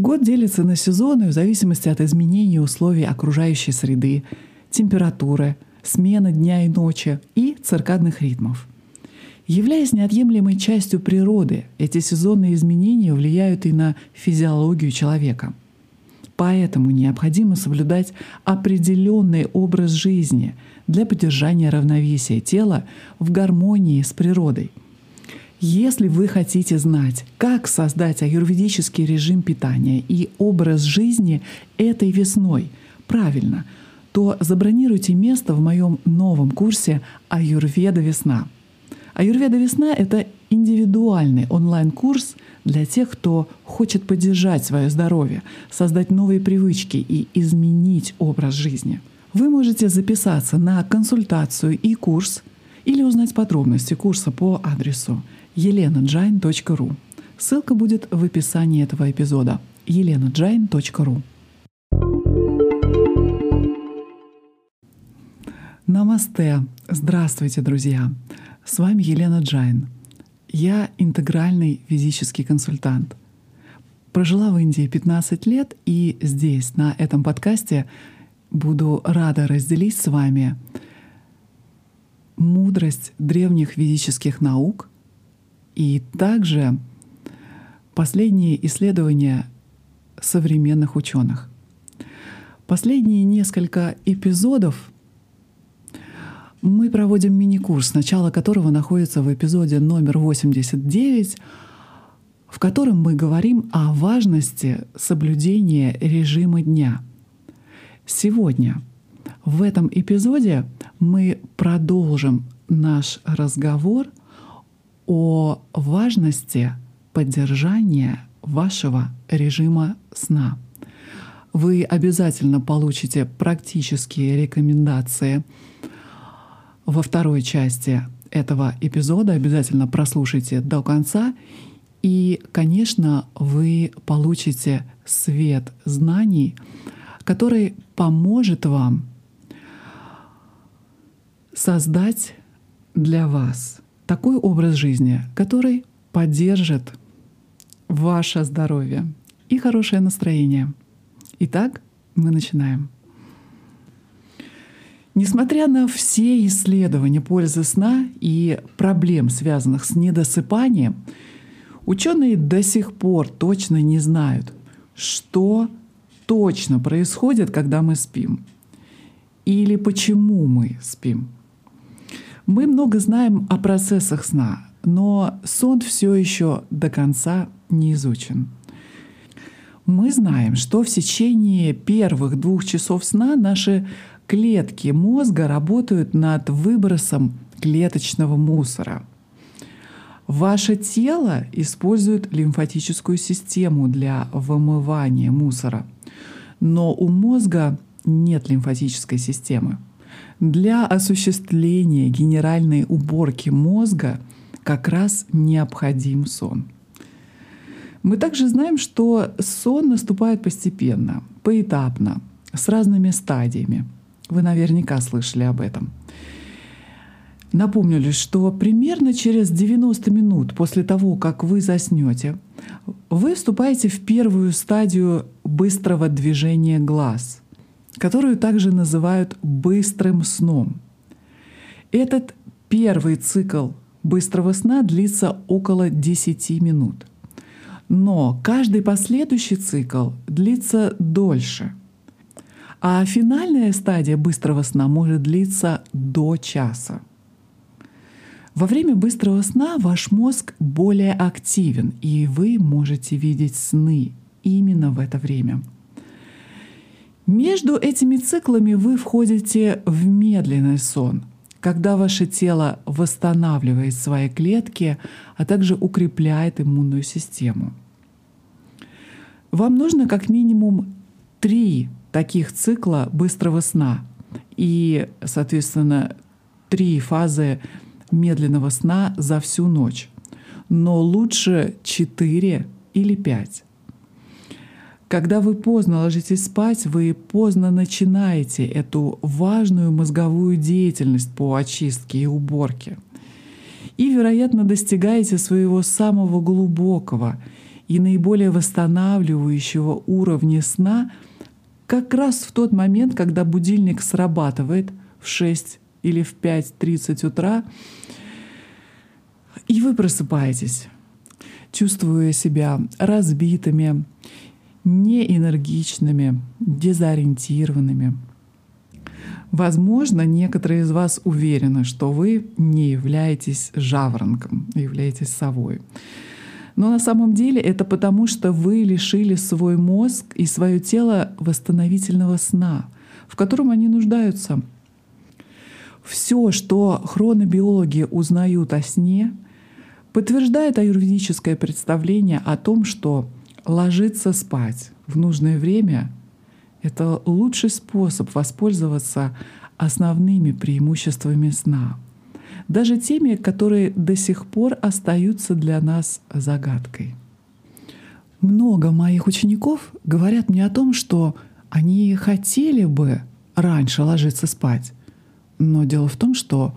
Год делится на сезоны в зависимости от изменения условий окружающей среды, температуры, смены дня и ночи и циркадных ритмов. Являясь неотъемлемой частью природы, эти сезонные изменения влияют и на физиологию человека. Поэтому необходимо соблюдать определенный образ жизни для поддержания равновесия тела в гармонии с природой. Если вы хотите знать, как создать аюрведический режим питания и образ жизни этой весной правильно, то забронируйте место в моем новом курсе «Аюрведа весна». Аюрведа весна — это индивидуальный онлайн-курс для тех, кто хочет поддержать свое здоровье, создать новые привычки и изменить образ жизни. Вы можете записаться на консультацию и курс или узнать подробности курса по адресу elenajain.ru. Ссылка будет в описании этого эпизода elenajain.ru. Намасте! Здравствуйте, друзья! С вами Елена Джайн. Я интегральный ведический консультант. Прожила в Индии 15 лет и здесь, на этом подкасте, буду рада разделить с вами мудрость древних физических наук и также последние исследования современных ученых. Последние несколько эпизодов мы проводим мини-курс, начало которого находится в эпизоде номер 89, в котором мы говорим о важности соблюдения режима дня. Сегодня в этом эпизоде мы продолжим наш разговор о важности поддержания вашего режима сна. Вы обязательно получите практические рекомендации во второй части этого эпизода. Обязательно прослушайте до конца. И, конечно, вы получите свет знаний, который поможет вам создать для вас такой образ жизни, который поддержит ваше здоровье и хорошее настроение. Итак, мы начинаем. Несмотря на все исследования пользы сна и проблем, связанных с недосыпанием, ученые до сих пор точно не знают, что точно происходит, когда мы спим, или почему мы спим. Мы много знаем о процессах сна, но сон все еще до конца не изучен. Мы знаем, что в течение первых двух часов сна наши клетки мозга работают над выбросом клеточного мусора. Ваше тело использует лимфатическую систему для вымывания мусора, но у мозга нет лимфатической системы. Для осуществления генеральной уборки мозга как раз необходим сон. Мы также знаем, что сон наступает постепенно, поэтапно, с разными стадиями — вы наверняка слышали об этом. Напомню лишь, что примерно через 90 минут после того, как вы заснете, вы вступаете в первую стадию быстрого движения глаз, которую также называют быстрым сном. Этот первый цикл быстрого сна длится около 10 минут. Но каждый последующий цикл длится дольше — а финальная стадия быстрого сна может длиться до часа. Во время быстрого сна ваш мозг более активен, и вы можете видеть сны именно в это время. Между этими циклами вы входите в медленный сон, когда ваше тело восстанавливает свои клетки, а также укрепляет иммунную систему. Вам нужно как минимум три таких цикла быстрого сна и, соответственно, три фазы медленного сна за всю ночь. Но лучше четыре или пять. Когда вы поздно ложитесь спать, вы поздно начинаете эту важную мозговую деятельность по очистке и уборке. И, вероятно, достигаете своего самого глубокого и наиболее восстанавливающего уровня сна как раз в тот момент, когда будильник срабатывает в 6 или в 5.30 утра, и вы просыпаетесь, чувствуя себя разбитыми, неэнергичными, дезориентированными. Возможно, некоторые из вас уверены, что вы не являетесь жаворонком, являетесь совой. Но на самом деле это потому, что вы лишили свой мозг и свое тело восстановительного сна, в котором они нуждаются. Все, что хронобиологи узнают о сне, подтверждает аюрведическое представление о том, что ложиться спать в нужное время — это лучший способ воспользоваться основными преимуществами сна, даже теми, которые до сих пор остаются для нас загадкой. Много моих учеников говорят мне о том, что они хотели бы раньше ложиться спать, но дело в том, что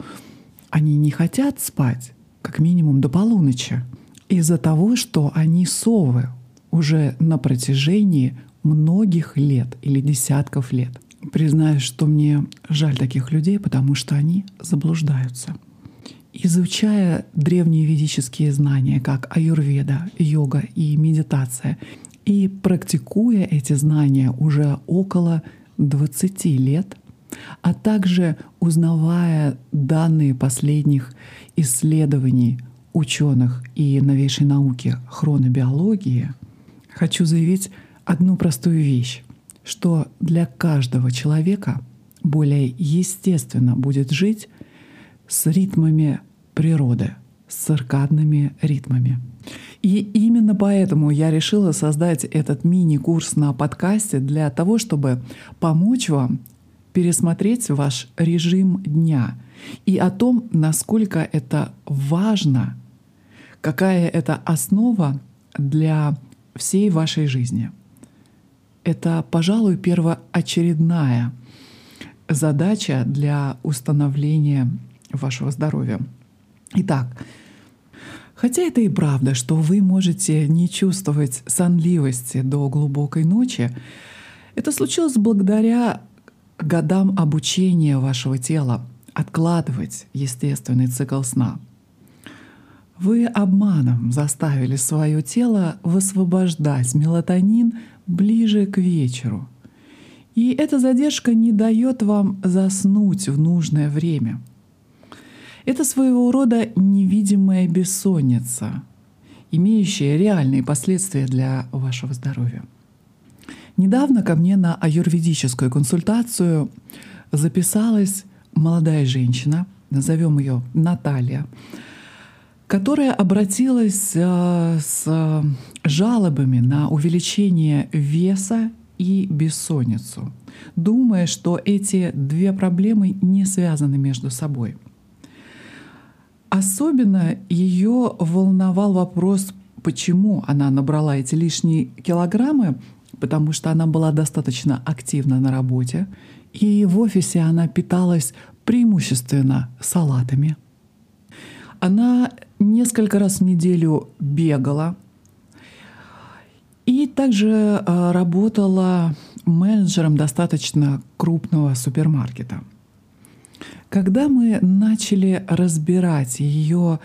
они не хотят спать как минимум до полуночи из-за того, что они совы, уже на протяжении многих лет или десятков лет. Признаюсь, что мне жаль таких людей, потому что они заблуждаются. Изучая древние ведические знания, как аюрведа, йога и медитация, и практикуя эти знания уже около 20 лет, а также узнавая данные последних исследований ученых и новейшей науки хронобиологии — хочу заявить одну простую вещь, что для каждого человека более естественно будет жить с ритмами природы, с циркадными ритмами. И именно поэтому я решила создать этот мини-курс на подкасте для того, чтобы помочь вам пересмотреть ваш режим дня и о том, насколько это важно, какая это основа для всей вашей жизни. Это, пожалуй, первоочередная задача для установления вашего здоровья. Итак, хотя это и правда, что вы можете не чувствовать сонливости до глубокой ночи, это случилось благодаря годам обучения вашего тела откладывать естественный цикл сна — вы обманом заставили свое тело высвобождать мелатонин ближе к вечеру. И эта задержка не дает вам заснуть в нужное время. Это своего рода невидимая бессонница, имеющая реальные последствия для вашего здоровья. Недавно ко мне на аюрведическую консультацию записалась молодая женщина, назовем ее Наталья, которая обратилась э, с жалобами на увеличение веса и бессонницу, думая, что эти две проблемы не связаны между собой. Особенно ее волновал вопрос, почему она набрала эти лишние килограммы, потому что она была достаточно активна на работе, и в офисе она питалась преимущественно салатами. Она несколько раз в неделю бегала и также э, работала менеджером достаточно крупного супермаркета. Когда мы начали разбирать ее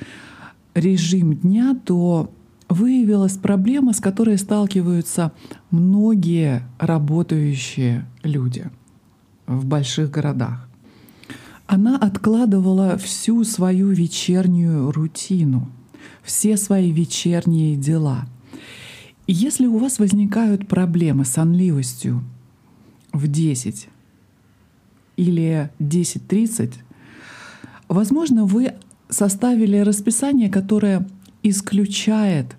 режим дня, то выявилась проблема, с которой сталкиваются многие работающие люди в больших городах. Она откладывала всю свою вечернюю рутину, все свои вечерние дела. И если у вас возникают проблемы с сонливостью в 10 или 10.30, возможно, вы составили расписание, которое исключает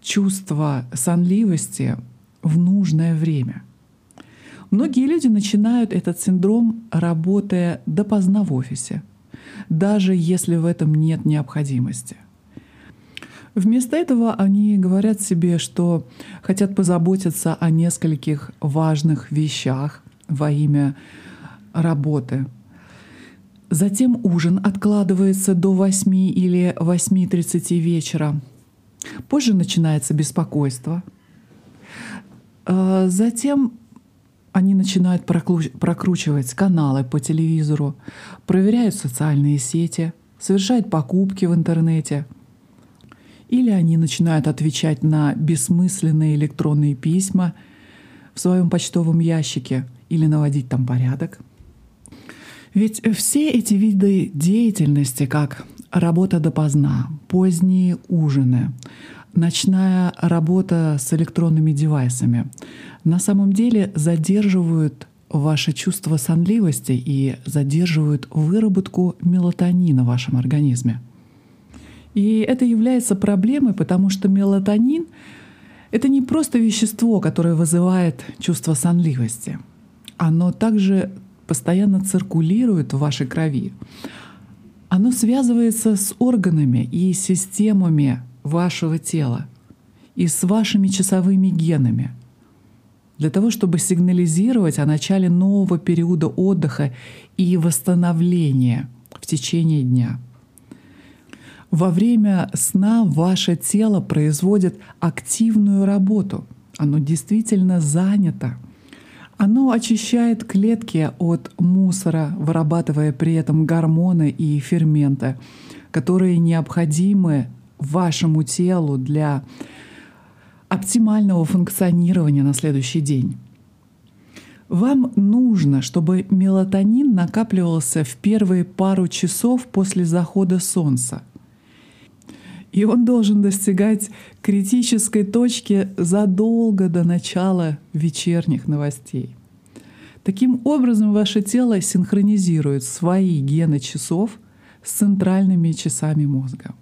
чувство сонливости в нужное время — Многие люди начинают этот синдром, работая допоздна в офисе, даже если в этом нет необходимости. Вместо этого они говорят себе, что хотят позаботиться о нескольких важных вещах во имя работы. Затем ужин откладывается до 8 или 8.30 вечера. Позже начинается беспокойство. А, затем они начинают прокручивать каналы по телевизору, проверяют социальные сети, совершают покупки в интернете. Или они начинают отвечать на бессмысленные электронные письма в своем почтовом ящике или наводить там порядок. Ведь все эти виды деятельности, как работа допоздна, поздние ужины, ночная работа с электронными девайсами на самом деле задерживают ваше чувство сонливости и задерживают выработку мелатонина в вашем организме. И это является проблемой, потому что мелатонин — это не просто вещество, которое вызывает чувство сонливости. Оно также постоянно циркулирует в вашей крови. Оно связывается с органами и системами вашего тела и с вашими часовыми генами для того, чтобы сигнализировать о начале нового периода отдыха и восстановления в течение дня. Во время сна ваше тело производит активную работу. Оно действительно занято. Оно очищает клетки от мусора, вырабатывая при этом гормоны и ферменты, которые необходимы вашему телу для оптимального функционирования на следующий день. Вам нужно, чтобы мелатонин накапливался в первые пару часов после захода солнца. И он должен достигать критической точки задолго до начала вечерних новостей. Таким образом, ваше тело синхронизирует свои гены часов с центральными часами мозга.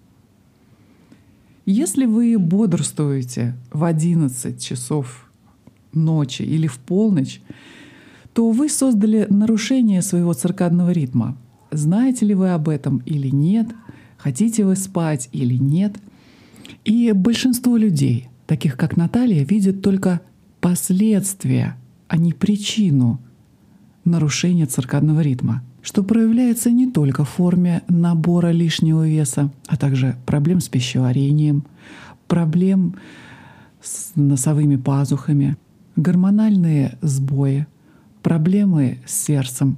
Если вы бодрствуете в 11 часов ночи или в полночь, то вы создали нарушение своего циркадного ритма. Знаете ли вы об этом или нет? Хотите вы спать или нет? И большинство людей, таких как Наталья, видят только последствия, а не причину нарушения циркадного ритма что проявляется не только в форме набора лишнего веса, а также проблем с пищеварением, проблем с носовыми пазухами, гормональные сбои, проблемы с сердцем,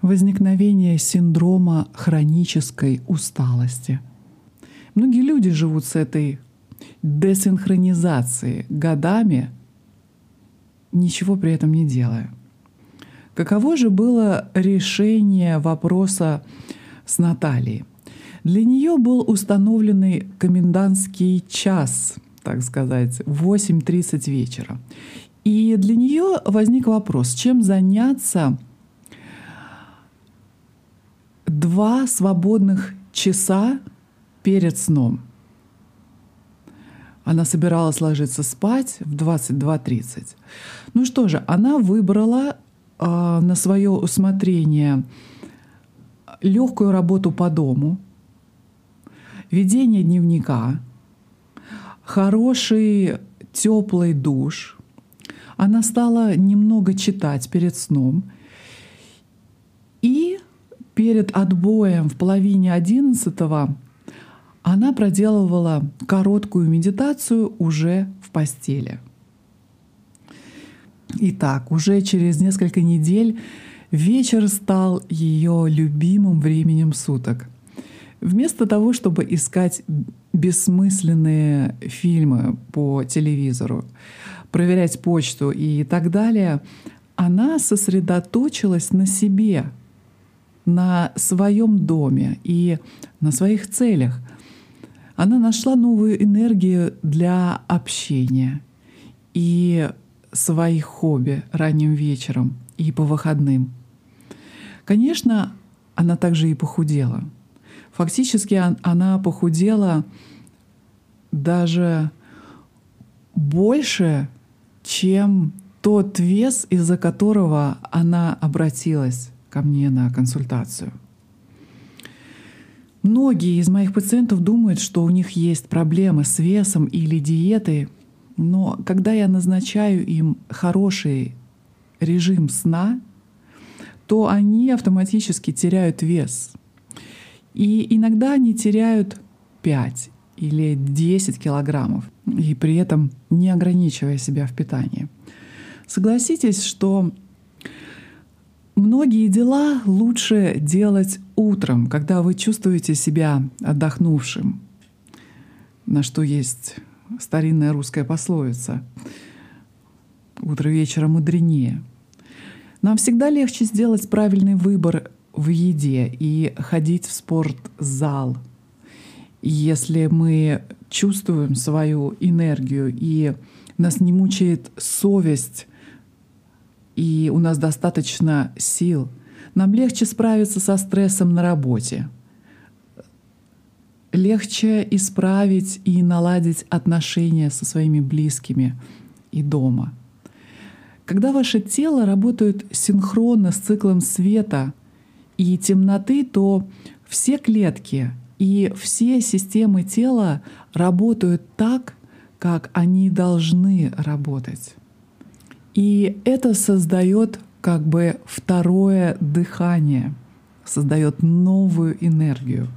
возникновение синдрома хронической усталости. Многие люди живут с этой десинхронизацией годами, ничего при этом не делая. Каково же было решение вопроса с Натальей? Для нее был установленный комендантский час, так сказать, 8.30 вечера. И для нее возник вопрос, чем заняться два свободных часа перед сном. Она собиралась ложиться спать в 22.30. Ну что же, она выбрала на свое усмотрение легкую работу по дому, ведение дневника, хороший теплый душ. Она стала немного читать перед сном. И перед отбоем в половине одиннадцатого она проделывала короткую медитацию уже в постели – Итак, уже через несколько недель вечер стал ее любимым временем суток. Вместо того, чтобы искать бессмысленные фильмы по телевизору, проверять почту и так далее, она сосредоточилась на себе, на своем доме и на своих целях. Она нашла новую энергию для общения. И своих хобби ранним вечером и по выходным. Конечно, она также и похудела. Фактически она похудела даже больше, чем тот вес, из-за которого она обратилась ко мне на консультацию. Многие из моих пациентов думают, что у них есть проблемы с весом или диетой, но когда я назначаю им хороший режим сна, то они автоматически теряют вес. И иногда они теряют 5 или 10 килограммов, и при этом не ограничивая себя в питании. Согласитесь, что многие дела лучше делать утром, когда вы чувствуете себя отдохнувшим, на что есть старинная русская пословица «Утро вечера мудренее». Нам всегда легче сделать правильный выбор в еде и ходить в спортзал. Если мы чувствуем свою энергию и нас не мучает совесть, и у нас достаточно сил, нам легче справиться со стрессом на работе. Легче исправить и наладить отношения со своими близкими и дома. Когда ваше тело работает синхронно с циклом света и темноты, то все клетки и все системы тела работают так, как они должны работать. И это создает как бы второе дыхание, создает новую энергию.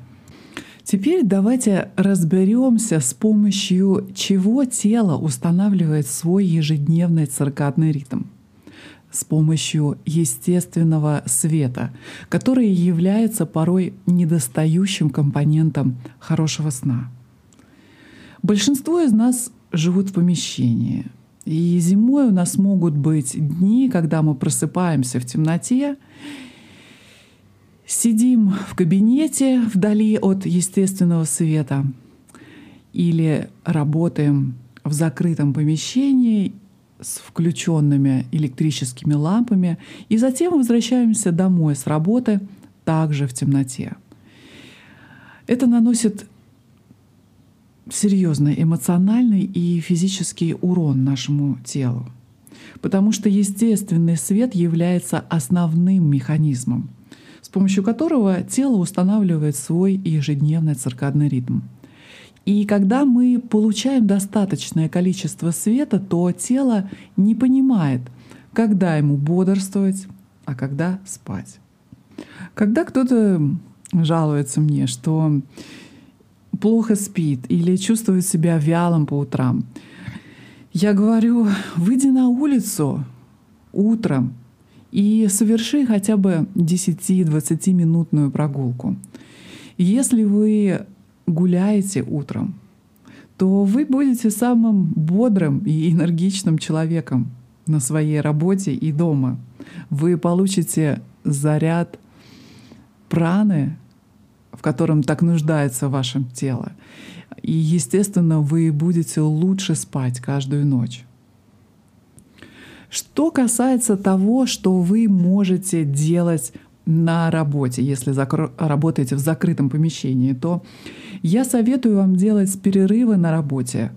Теперь давайте разберемся, с помощью чего тело устанавливает свой ежедневный циркадный ритм с помощью естественного света, который является порой недостающим компонентом хорошего сна. Большинство из нас живут в помещении. И зимой у нас могут быть дни, когда мы просыпаемся в темноте, сидим в кабинете вдали от естественного света или работаем в закрытом помещении с включенными электрическими лампами, и затем возвращаемся домой с работы также в темноте. Это наносит серьезный эмоциональный и физический урон нашему телу, потому что естественный свет является основным механизмом, помощью которого тело устанавливает свой ежедневный циркадный ритм — и когда мы получаем достаточное количество света, то тело не понимает, когда ему бодрствовать, а когда спать. Когда кто-то жалуется мне, что плохо спит или чувствует себя вялым по утрам, я говорю, выйди на улицу утром и соверши хотя бы 10-20 минутную прогулку. Если вы гуляете утром, то вы будете самым бодрым и энергичным человеком на своей работе и дома. Вы получите заряд праны, в котором так нуждается ваше тело. И, естественно, вы будете лучше спать каждую ночь. Что касается того, что вы можете делать на работе, если закро- работаете в закрытом помещении, то я советую вам делать перерывы на работе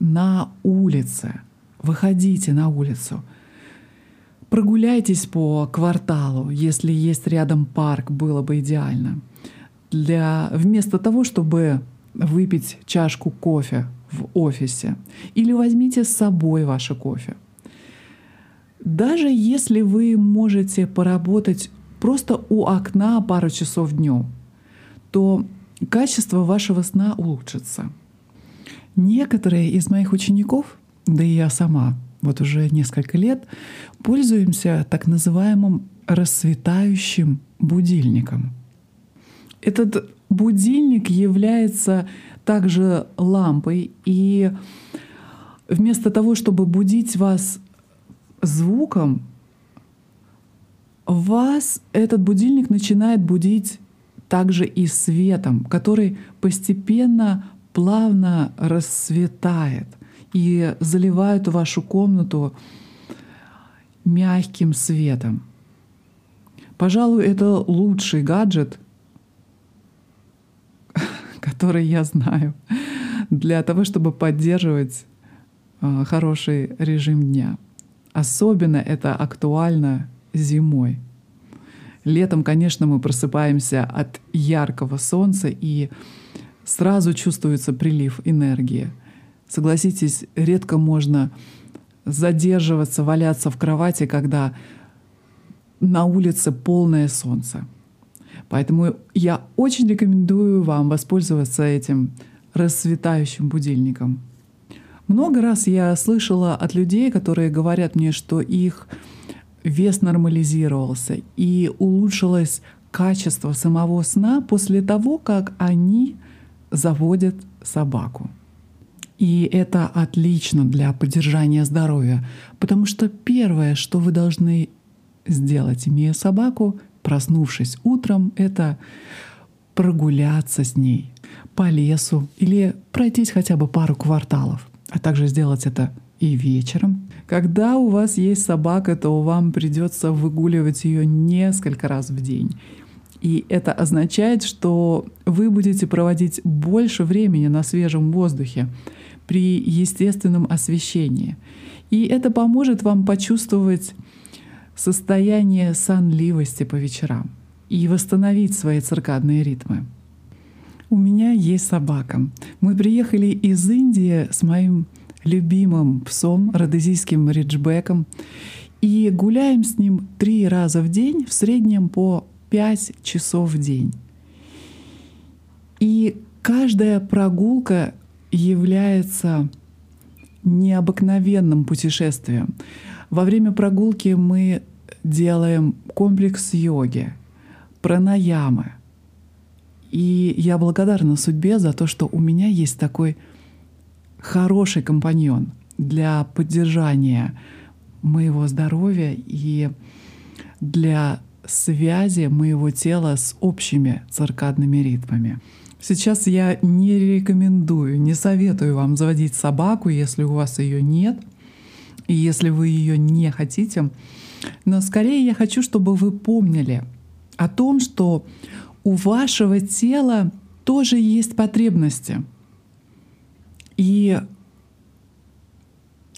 на улице. Выходите на улицу. Прогуляйтесь по кварталу, если есть рядом парк, было бы идеально. Для, вместо того, чтобы выпить чашку кофе в офисе, или возьмите с собой ваше кофе. Даже если вы можете поработать просто у окна пару часов днем, то качество вашего сна улучшится. Некоторые из моих учеников, да и я сама, вот уже несколько лет, пользуемся так называемым расцветающим будильником. Этот будильник является также лампой, и вместо того, чтобы будить вас звуком, вас этот будильник начинает будить также и светом, который постепенно, плавно расцветает и заливает вашу комнату мягким светом. Пожалуй, это лучший гаджет, который я знаю для того, чтобы поддерживать а, хороший режим дня. Особенно это актуально зимой. Летом, конечно, мы просыпаемся от яркого солнца и сразу чувствуется прилив энергии. Согласитесь, редко можно задерживаться, валяться в кровати, когда на улице полное солнце. Поэтому я очень рекомендую вам воспользоваться этим расцветающим будильником. Много раз я слышала от людей, которые говорят мне, что их вес нормализировался и улучшилось качество самого сна после того, как они заводят собаку. И это отлично для поддержания здоровья, потому что первое, что вы должны сделать, имея собаку, проснувшись утром, это прогуляться с ней по лесу или пройтись хотя бы пару кварталов, а также сделать это и вечером. Когда у вас есть собака, то вам придется выгуливать ее несколько раз в день. И это означает, что вы будете проводить больше времени на свежем воздухе при естественном освещении. И это поможет вам почувствовать состояние сонливости по вечерам и восстановить свои циркадные ритмы. У меня есть собака. Мы приехали из Индии с моим любимым псом, родезийским риджбеком, и гуляем с ним три раза в день, в среднем по 5 часов в день. И каждая прогулка является необыкновенным путешествием. Во время прогулки мы делаем комплекс йоги, пранаямы. И я благодарна судьбе за то, что у меня есть такой хороший компаньон для поддержания моего здоровья и для связи моего тела с общими циркадными ритмами. Сейчас я не рекомендую, не советую вам заводить собаку, если у вас ее нет, и если вы ее не хотите. Но скорее я хочу, чтобы вы помнили о том, что у вашего тела тоже есть потребности. И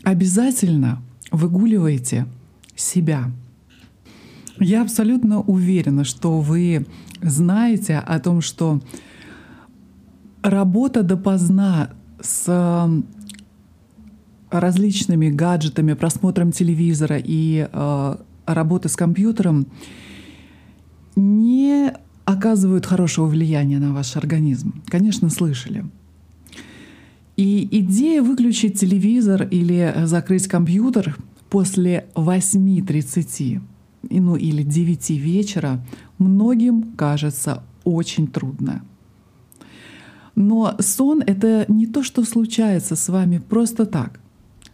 обязательно выгуливайте себя. Я абсолютно уверена, что вы знаете о том, что работа допоздна с различными гаджетами, просмотром телевизора и э, работы с компьютером не оказывают хорошего влияния на ваш организм. Конечно, слышали. И идея выключить телевизор или закрыть компьютер после 8.30 ну или 9 вечера многим кажется очень трудно. Но сон — это не то, что случается с вами просто так.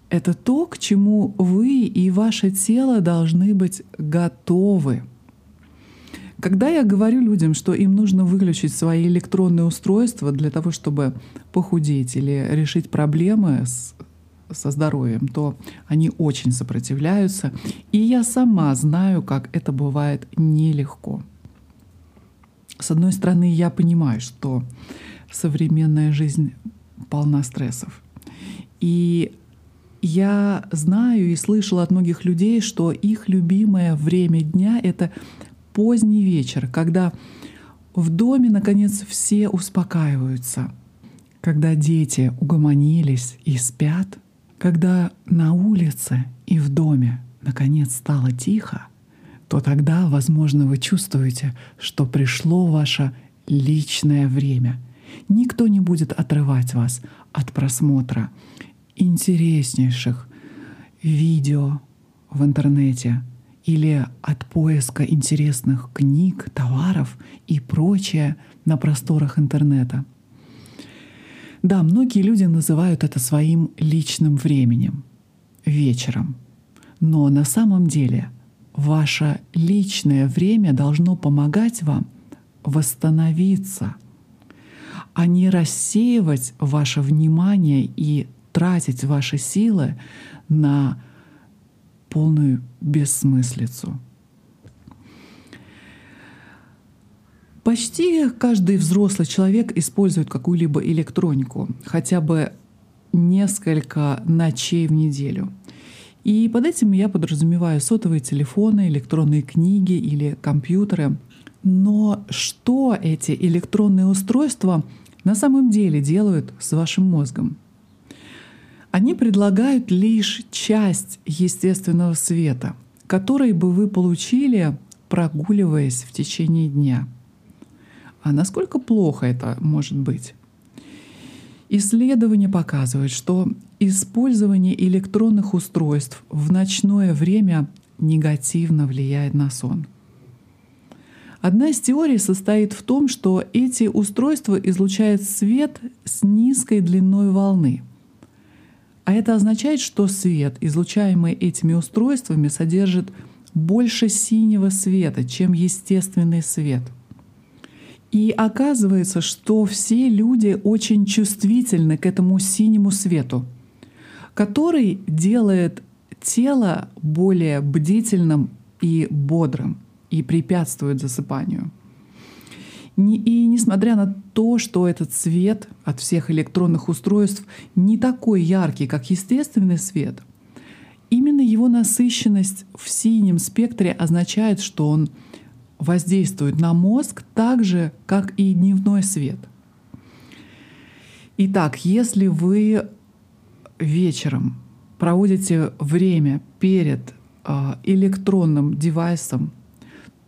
Это то, к чему вы и ваше тело должны быть готовы. Когда я говорю людям, что им нужно выключить свои электронные устройства для того, чтобы похудеть или решить проблемы с со здоровьем, то они очень сопротивляются. И я сама знаю, как это бывает нелегко. С одной стороны, я понимаю, что современная жизнь полна стрессов. И я знаю и слышала от многих людей, что их любимое время дня — это поздний вечер, когда в доме, наконец, все успокаиваются, когда дети угомонились и спят — когда на улице и в доме наконец стало тихо, то тогда, возможно, вы чувствуете, что пришло ваше личное время. Никто не будет отрывать вас от просмотра интереснейших видео в интернете или от поиска интересных книг, товаров и прочее на просторах интернета — да, многие люди называют это своим личным временем, вечером. Но на самом деле ваше личное время должно помогать вам восстановиться, а не рассеивать ваше внимание и тратить ваши силы на полную бессмыслицу. Почти каждый взрослый человек использует какую-либо электронику, хотя бы несколько ночей в неделю. И под этим я подразумеваю сотовые телефоны, электронные книги или компьютеры. Но что эти электронные устройства на самом деле делают с вашим мозгом? Они предлагают лишь часть естественного света, который бы вы получили, прогуливаясь в течение дня — а насколько плохо это может быть? Исследования показывают, что использование электронных устройств в ночное время негативно влияет на сон. Одна из теорий состоит в том, что эти устройства излучают свет с низкой длиной волны. А это означает, что свет, излучаемый этими устройствами, содержит больше синего света, чем естественный свет. И оказывается, что все люди очень чувствительны к этому синему свету, который делает тело более бдительным и бодрым и препятствует засыпанию. И несмотря на то, что этот свет от всех электронных устройств не такой яркий, как естественный свет, именно его насыщенность в синем спектре означает, что он воздействует на мозг так же, как и дневной свет. Итак, если вы вечером проводите время перед э, электронным девайсом,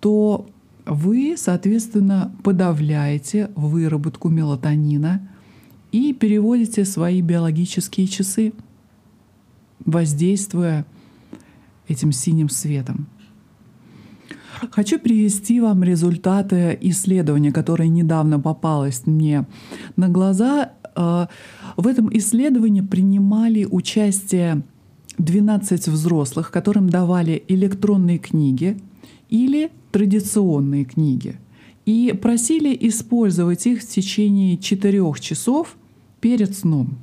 то вы, соответственно, подавляете выработку мелатонина и переводите свои биологические часы, воздействуя этим синим светом. Хочу привести вам результаты исследования, которое недавно попалось мне на глаза. Э, в этом исследовании принимали участие 12 взрослых, которым давали электронные книги или традиционные книги и просили использовать их в течение четырех часов перед сном.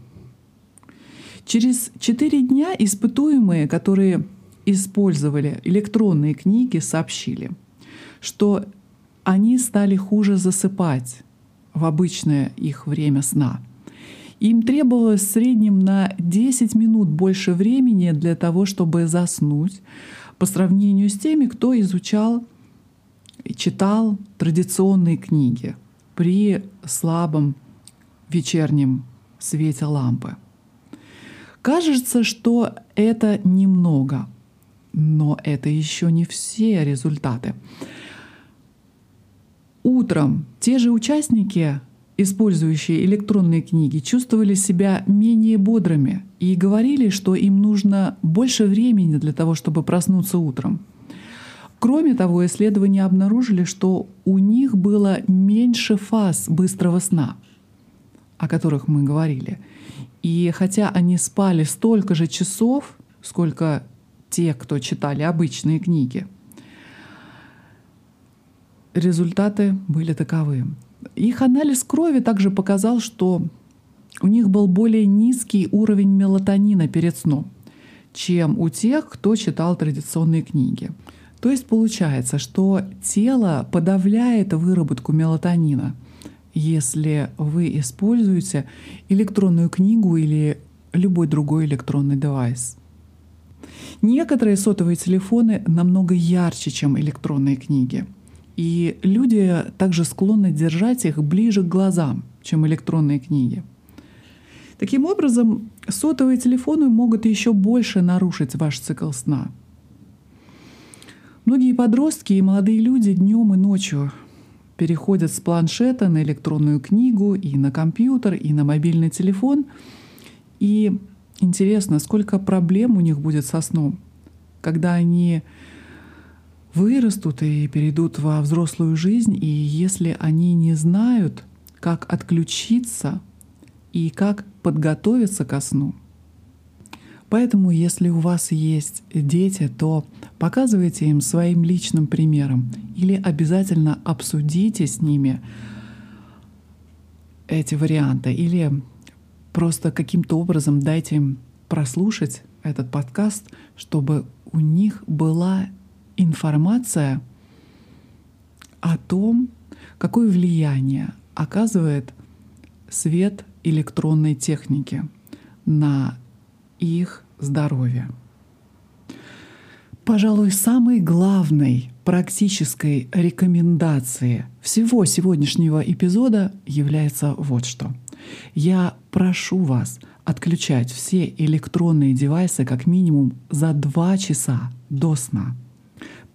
Через четыре дня испытуемые, которые использовали электронные книги, сообщили, что они стали хуже засыпать в обычное их время сна. Им требовалось в среднем на 10 минут больше времени для того, чтобы заснуть, по сравнению с теми, кто изучал читал традиционные книги при слабом вечернем свете лампы. Кажется, что это немного, но это еще не все результаты. Утром те же участники, использующие электронные книги, чувствовали себя менее бодрыми и говорили, что им нужно больше времени для того, чтобы проснуться утром. Кроме того, исследования обнаружили, что у них было меньше фаз быстрого сна, о которых мы говорили. И хотя они спали столько же часов, сколько те, кто читали обычные книги, результаты были таковы. Их анализ крови также показал, что у них был более низкий уровень мелатонина перед сном, чем у тех, кто читал традиционные книги. То есть получается, что тело подавляет выработку мелатонина, если вы используете электронную книгу или любой другой электронный девайс. Некоторые сотовые телефоны намного ярче, чем электронные книги. И люди также склонны держать их ближе к глазам, чем электронные книги. Таким образом, сотовые телефоны могут еще больше нарушить ваш цикл сна – Многие подростки и молодые люди днем и ночью переходят с планшета на электронную книгу и на компьютер, и на мобильный телефон. И интересно, сколько проблем у них будет со сном, когда они вырастут и перейдут во взрослую жизнь, и если они не знают, как отключиться и как подготовиться ко сну — Поэтому, если у вас есть дети, то показывайте им своим личным примером или обязательно обсудите с ними эти варианты или просто каким-то образом дайте им прослушать этот подкаст, чтобы у них была информация о том, какое влияние оказывает свет электронной техники на их здоровья. Пожалуй, самой главной практической рекомендацией всего сегодняшнего эпизода является вот что. Я прошу вас отключать все электронные девайсы как минимум за два часа до сна.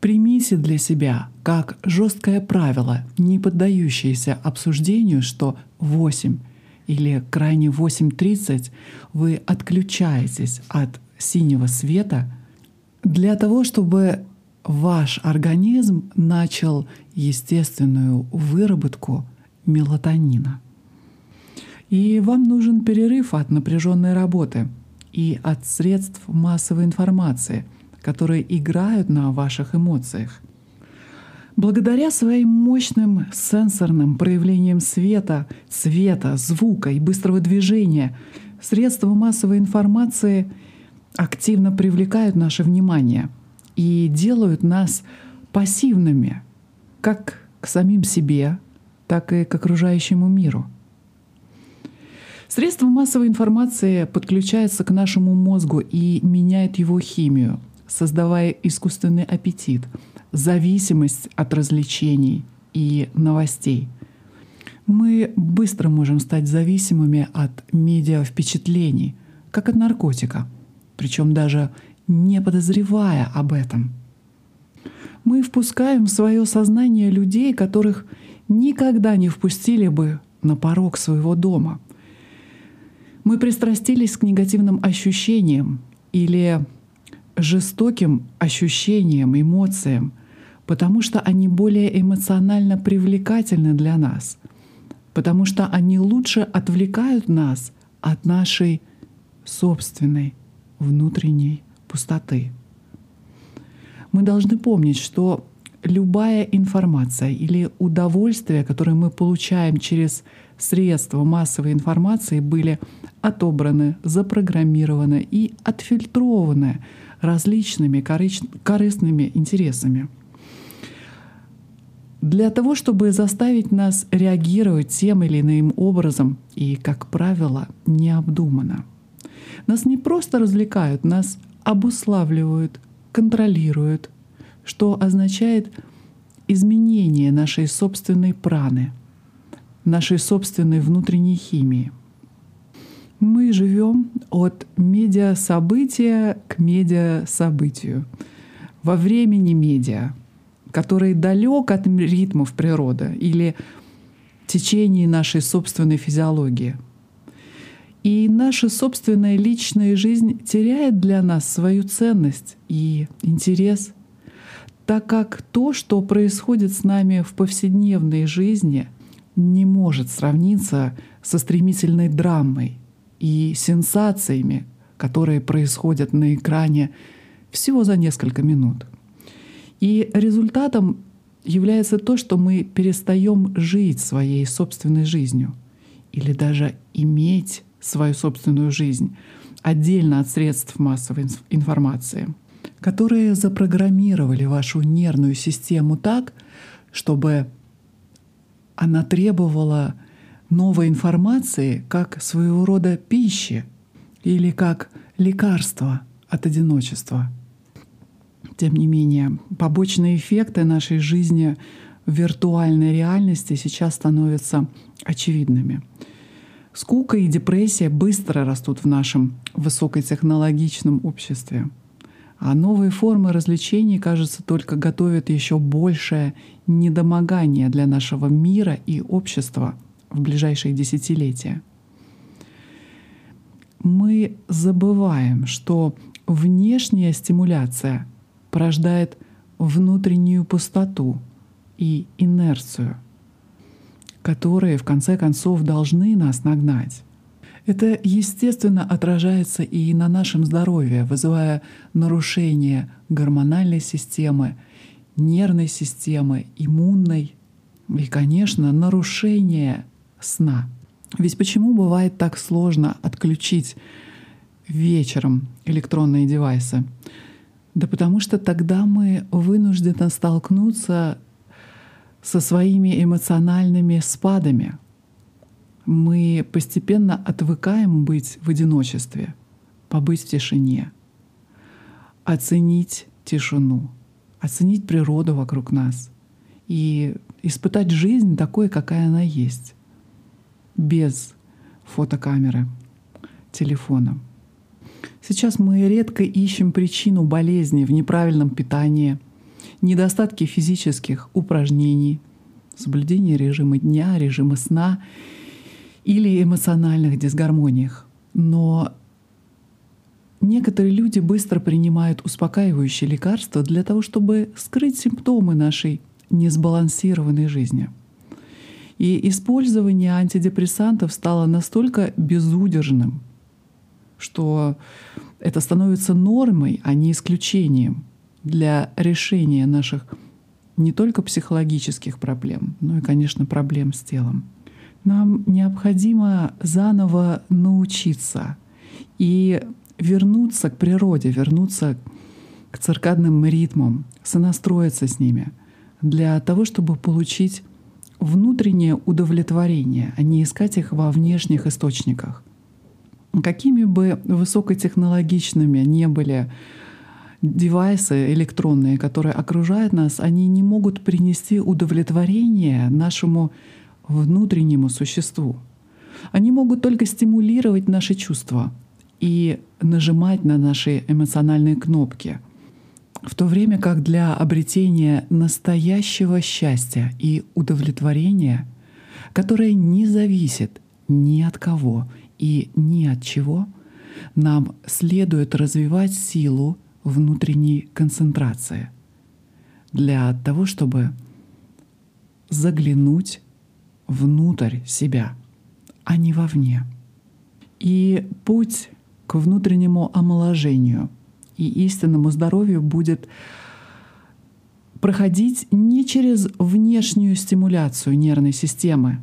Примите для себя как жесткое правило, не поддающееся обсуждению, что 8 или крайне 8.30 вы отключаетесь от синего света для того, чтобы ваш организм начал естественную выработку мелатонина. И вам нужен перерыв от напряженной работы и от средств массовой информации, которые играют на ваших эмоциях. Благодаря своим мощным сенсорным проявлениям света, цвета, звука и быстрого движения средства массовой информации активно привлекают наше внимание и делают нас пассивными как к самим себе, так и к окружающему миру. Средства массовой информации подключаются к нашему мозгу и меняют его химию, создавая искусственный аппетит — зависимость от развлечений и новостей. Мы быстро можем стать зависимыми от медиа впечатлений, как от наркотика, причем даже не подозревая об этом. Мы впускаем в свое сознание людей, которых никогда не впустили бы на порог своего дома. Мы пристрастились к негативным ощущениям или жестоким ощущениям, эмоциям — потому что они более эмоционально привлекательны для нас, потому что они лучше отвлекают нас от нашей собственной внутренней пустоты. Мы должны помнить, что любая информация или удовольствие, которое мы получаем через средства массовой информации, были отобраны, запрограммированы и отфильтрованы различными корыстными интересами — для того, чтобы заставить нас реагировать тем или иным образом и, как правило, необдуманно. Нас не просто развлекают, нас обуславливают, контролируют, что означает изменение нашей собственной праны, нашей собственной внутренней химии. Мы живем от медиа-события к медиа-событию. Во времени медиа — который далек от ритмов природы или течений нашей собственной физиологии. И наша собственная личная жизнь теряет для нас свою ценность и интерес, так как то, что происходит с нами в повседневной жизни, не может сравниться со стремительной драмой и сенсациями, которые происходят на экране всего за несколько минут. И результатом является то, что мы перестаем жить своей собственной жизнью или даже иметь свою собственную жизнь отдельно от средств массовой информации, которые запрограммировали вашу нервную систему так, чтобы она требовала новой информации как своего рода пищи или как лекарства от одиночества — тем не менее, побочные эффекты нашей жизни в виртуальной реальности сейчас становятся очевидными. Скука и депрессия быстро растут в нашем высокотехнологичном обществе. А новые формы развлечений, кажется, только готовят еще большее недомогание для нашего мира и общества в ближайшие десятилетия. Мы забываем, что внешняя стимуляция порождает внутреннюю пустоту и инерцию, которые в конце концов должны нас нагнать. Это, естественно, отражается и на нашем здоровье, вызывая нарушение гормональной системы, нервной системы, иммунной и, конечно, нарушение сна. Ведь почему бывает так сложно отключить вечером электронные девайсы? Да потому что тогда мы вынуждены столкнуться со своими эмоциональными спадами. Мы постепенно отвыкаем быть в одиночестве, побыть в тишине, оценить тишину, оценить природу вокруг нас и испытать жизнь такой, какая она есть, без фотокамеры, телефона. Сейчас мы редко ищем причину болезни в неправильном питании, недостатке физических упражнений, соблюдении режима дня, режима сна или эмоциональных дисгармониях. Но некоторые люди быстро принимают успокаивающие лекарства для того, чтобы скрыть симптомы нашей несбалансированной жизни. И использование антидепрессантов стало настолько безудержным, что это становится нормой, а не исключением для решения наших не только психологических проблем, но и, конечно, проблем с телом. Нам необходимо заново научиться и вернуться к природе, вернуться к циркадным ритмам, сонастроиться с ними для того, чтобы получить внутреннее удовлетворение, а не искать их во внешних источниках. Какими бы высокотехнологичными не были девайсы электронные, которые окружают нас, они не могут принести удовлетворение нашему внутреннему существу. Они могут только стимулировать наши чувства и нажимать на наши эмоциональные кнопки, в то время как для обретения настоящего счастья и удовлетворения, которое не зависит ни от кого и ни от чего, нам следует развивать силу внутренней концентрации для того, чтобы заглянуть внутрь себя, а не вовне. И путь к внутреннему омоложению и истинному здоровью будет проходить не через внешнюю стимуляцию нервной системы,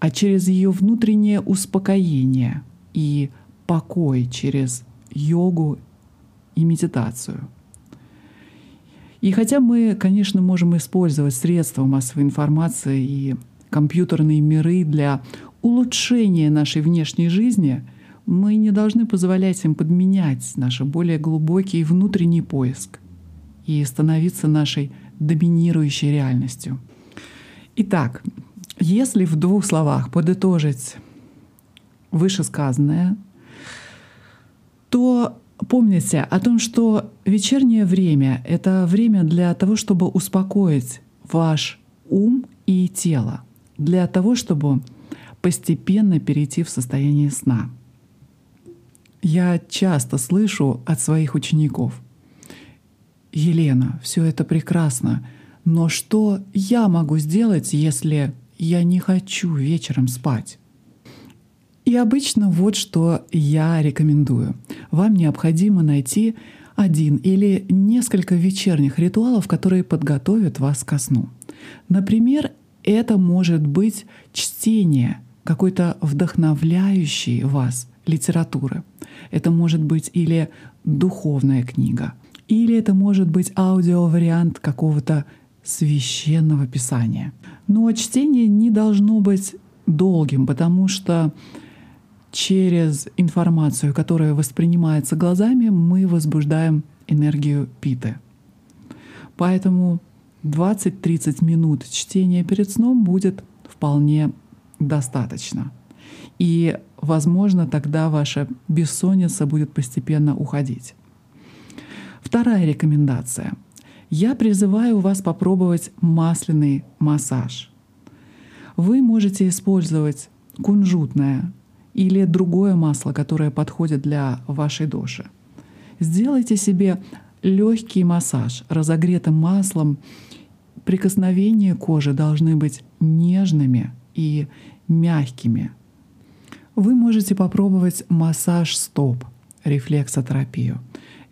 а через ее внутреннее успокоение и покой через йогу и медитацию. И хотя мы, конечно, можем использовать средства массовой информации и компьютерные миры для улучшения нашей внешней жизни, мы не должны позволять им подменять наш более глубокий внутренний поиск и становиться нашей доминирующей реальностью. Итак, если в двух словах подытожить вышесказанное, то помните о том, что вечернее время — это время для того, чтобы успокоить ваш ум и тело, для того, чтобы постепенно перейти в состояние сна. Я часто слышу от своих учеников, Елена, все это прекрасно, но что я могу сделать, если я не хочу вечером спать? И обычно вот что я рекомендую. Вам необходимо найти один или несколько вечерних ритуалов, которые подготовят вас ко сну. Например, это может быть чтение какой-то вдохновляющей вас литературы. Это может быть или духовная книга, или это может быть аудиовариант какого-то священного писания. Но чтение не должно быть долгим, потому что через информацию, которая воспринимается глазами, мы возбуждаем энергию питы. Поэтому 20-30 минут чтения перед сном будет вполне достаточно. И, возможно, тогда ваша бессонница будет постепенно уходить. Вторая рекомендация. Я призываю вас попробовать масляный массаж. Вы можете использовать кунжутное или другое масло, которое подходит для вашей доши. Сделайте себе легкий массаж разогретым маслом. Прикосновения кожи должны быть нежными и мягкими. Вы можете попробовать массаж стоп, рефлексотерапию.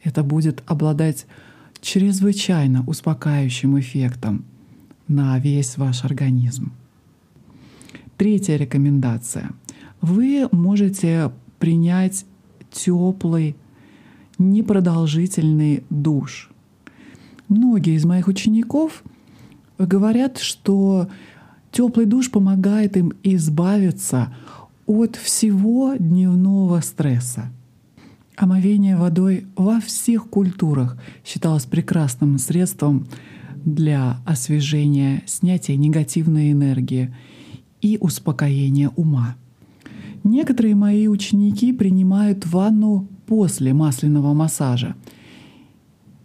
Это будет обладать чрезвычайно успокаивающим эффектом на весь ваш организм. Третья рекомендация вы можете принять теплый, непродолжительный душ. Многие из моих учеников говорят, что теплый душ помогает им избавиться от всего дневного стресса. Омовение водой во всех культурах считалось прекрасным средством для освежения, снятия негативной энергии и успокоения ума. Некоторые мои ученики принимают ванну после масляного массажа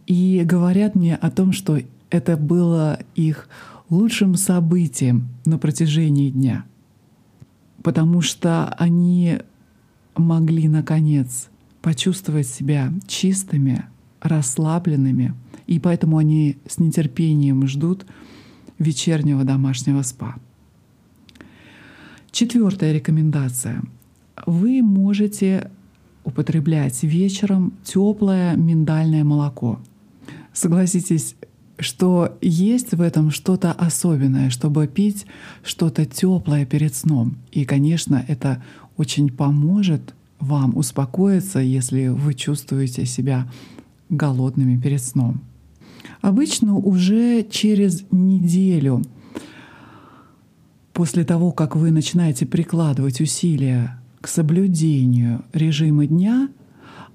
и говорят мне о том, что это было их лучшим событием на протяжении дня. потому что они могли, наконец, почувствовать себя чистыми, расслабленными, и поэтому они с нетерпением ждут вечернего домашнего спа. Четвертая рекомендация. Вы можете употреблять вечером теплое миндальное молоко. Согласитесь, что есть в этом что-то особенное, чтобы пить что-то теплое перед сном. И, конечно, это очень поможет вам успокоиться, если вы чувствуете себя голодными перед сном. Обычно уже через неделю после того, как вы начинаете прикладывать усилия к соблюдению режима дня,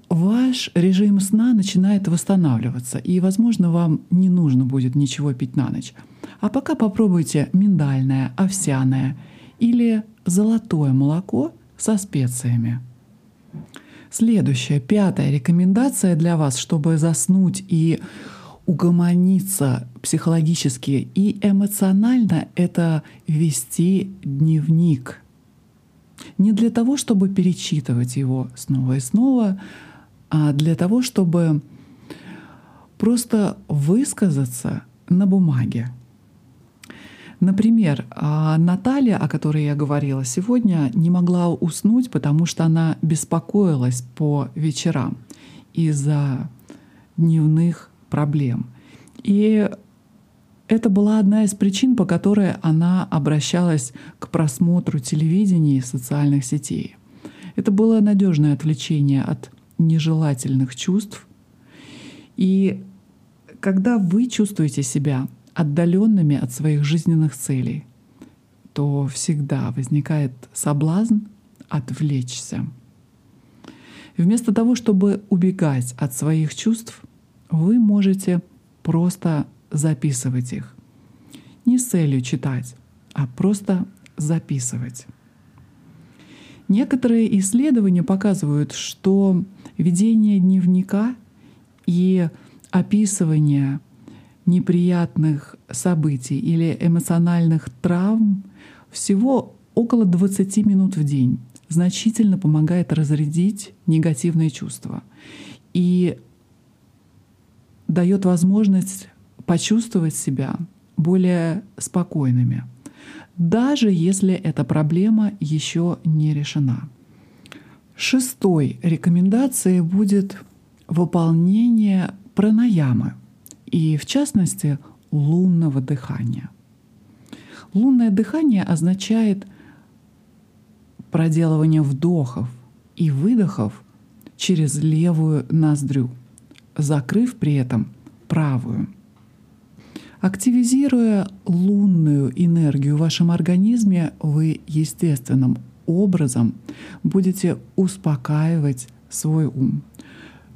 ваш режим сна начинает восстанавливаться, и, возможно, вам не нужно будет ничего пить на ночь. А пока попробуйте миндальное, овсяное или золотое молоко со специями. Следующая, пятая рекомендация для вас, чтобы заснуть и угомониться психологически и эмоционально, это вести дневник. Не для того, чтобы перечитывать его снова и снова, а для того, чтобы просто высказаться на бумаге. Например, а, Наталья, о которой я говорила сегодня, не могла уснуть, потому что она беспокоилась по вечерам из-за дневных проблем. И это была одна из причин, по которой она обращалась к просмотру телевидения и социальных сетей. Это было надежное отвлечение от нежелательных чувств. И когда вы чувствуете себя отдаленными от своих жизненных целей, то всегда возникает соблазн отвлечься. Вместо того, чтобы убегать от своих чувств, вы можете просто записывать их. Не с целью читать, а просто записывать. Некоторые исследования показывают, что ведение дневника и описывание неприятных событий или эмоциональных травм всего около 20 минут в день значительно помогает разрядить негативные чувства и дает возможность почувствовать себя более спокойными, даже если эта проблема еще не решена. Шестой рекомендацией будет выполнение пранаямы — и в частности лунного дыхания. Лунное дыхание означает проделывание вдохов и выдохов через левую ноздрю, закрыв при этом правую. Активизируя лунную энергию в вашем организме, вы естественным образом будете успокаивать свой ум,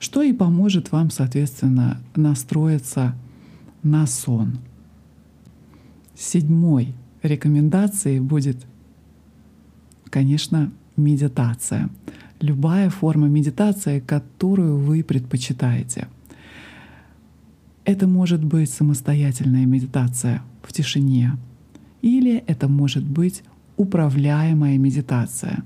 что и поможет вам, соответственно, настроиться на сон. Седьмой рекомендацией будет, конечно, медитация. Любая форма медитации, которую вы предпочитаете. Это может быть самостоятельная медитация в тишине, или это может быть управляемая медитация.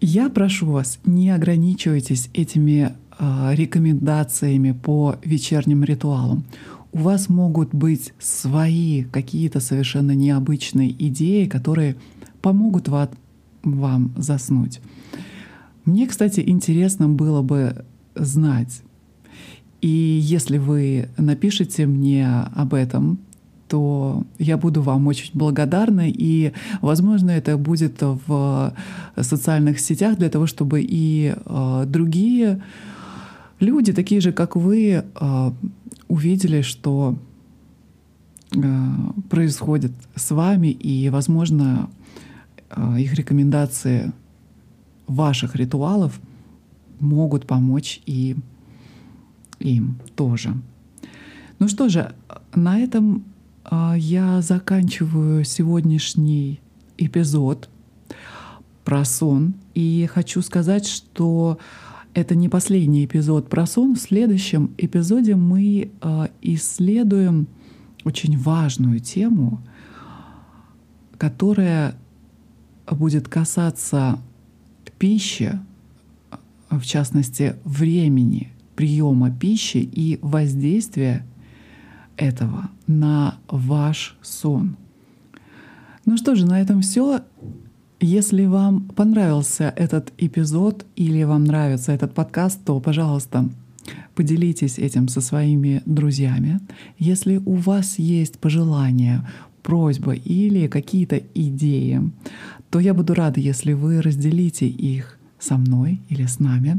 Я прошу вас, не ограничивайтесь этими рекомендациями по вечерним ритуалам. У вас могут быть свои какие-то совершенно необычные идеи, которые помогут вам заснуть. Мне, кстати, интересно было бы знать, и если вы напишите мне об этом, то я буду вам очень благодарна, и, возможно, это будет в социальных сетях для того, чтобы и э, другие люди, такие же, как вы, а, увидели, что а, происходит с вами, и, возможно, а, их рекомендации ваших ритуалов могут помочь и им тоже. Ну что же, на этом я заканчиваю сегодняшний эпизод про сон. И хочу сказать, что это не последний эпизод про сон. В следующем эпизоде мы э, исследуем очень важную тему, которая будет касаться пищи, в частности, времени приема пищи и воздействия этого на ваш сон. Ну что же, на этом все. Если вам понравился этот эпизод или вам нравится этот подкаст, то, пожалуйста, поделитесь этим со своими друзьями. Если у вас есть пожелания, просьба или какие-то идеи, то я буду рада, если вы разделите их со мной или с нами.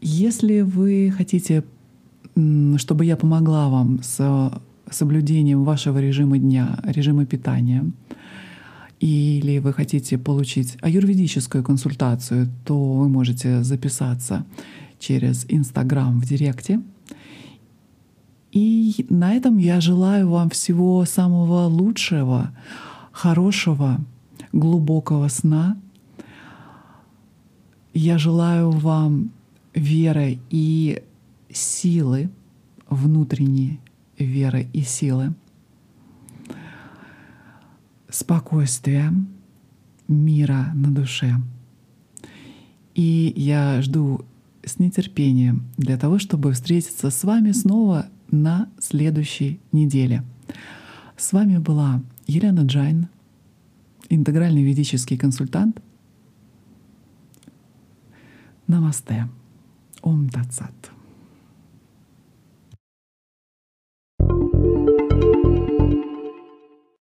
Если вы хотите, чтобы я помогла вам с соблюдением вашего режима дня, режима питания, или вы хотите получить аюрведическую консультацию, то вы можете записаться через Инстаграм в Директе. И на этом я желаю вам всего самого лучшего, хорошего, глубокого сна. Я желаю вам веры и силы, внутренней веры и силы — спокойствия, мира на душе. И я жду с нетерпением для того, чтобы встретиться с вами снова на следующей неделе. С вами была Елена Джайн, интегральный ведический консультант. Намасте. Ом Тат Сат.